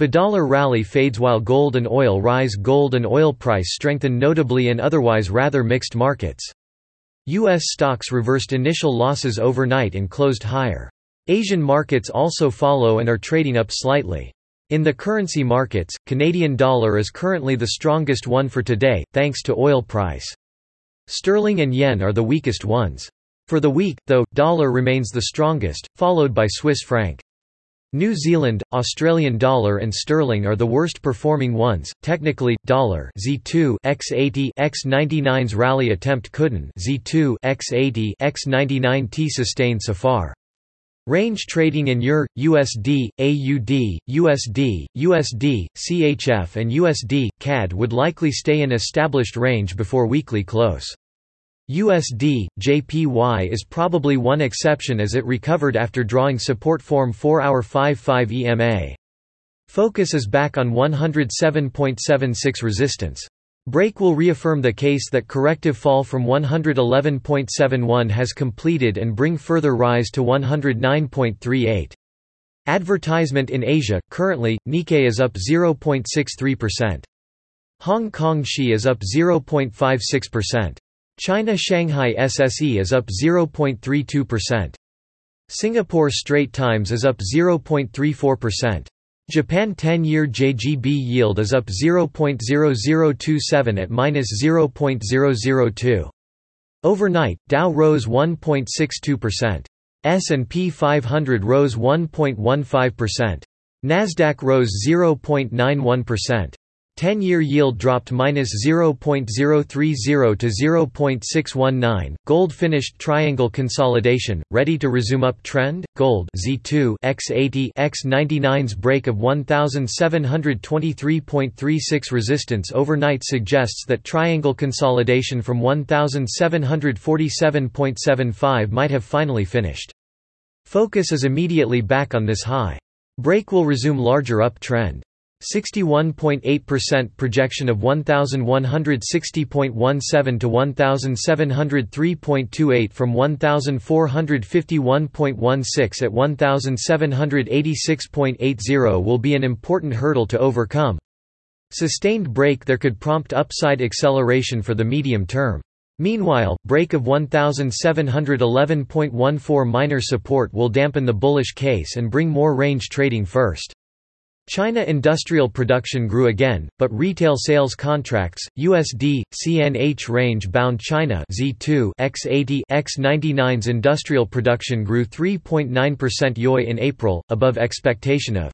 The dollar rally fades while gold and oil rise gold and oil price strengthen notably in otherwise rather mixed markets. U.S. stocks reversed initial losses overnight and closed higher. Asian markets also follow and are trading up slightly. In the currency markets, Canadian dollar is currently the strongest one for today, thanks to oil price. Sterling and yen are the weakest ones. For the week, though, dollar remains the strongest, followed by Swiss franc. New Zealand, Australian dollar and sterling are the worst performing ones. Technically, dollar Z2 X80 X99's rally attempt couldn't Z2 X80 X99T sustain so far. Range trading in EUR, USD, AUD, USD, USD, CHF and USD, CAD would likely stay in established range before weekly close. USD, JPY is probably one exception as it recovered after drawing support form 4-hour 5-5 EMA. Focus is back on 107.76 resistance. Break will reaffirm the case that corrective fall from 111.71 has completed and bring further rise to 109.38. Advertisement in Asia, currently, Nikkei is up 0.63%. Hong Kong Shi is up 0.56%. China Shanghai SSE is up 0.32%. Singapore Straits Times is up 0.34%. Japan 10-year JGB yield is up 0.0027 at minus 0.002. Overnight, Dow rose 1.62%. S&P 500 rose 1.15%. Nasdaq rose 0.91%. 10-year yield dropped minus 0.030 to 0.619. Gold finished triangle consolidation, ready to resume uptrend. Gold Z2 X80 X99's break of 1723.36 resistance overnight suggests that triangle consolidation from 1747.75 might have finally finished. Focus is immediately back on this high. Break will resume larger uptrend. 61.8% projection of 1160.17 to 1703.28 from 1451.16 at 1786.80 will be an important hurdle to overcome. Sustained break there could prompt upside acceleration for the medium term. Meanwhile, break of 1711.14 minor support will dampen the bullish case and bring more range trading first. China industrial production grew again, but retail sales contracts, USD, CNH range-bound China Z2 X80 X99's industrial production grew 3.9% YoY in April, above expectation of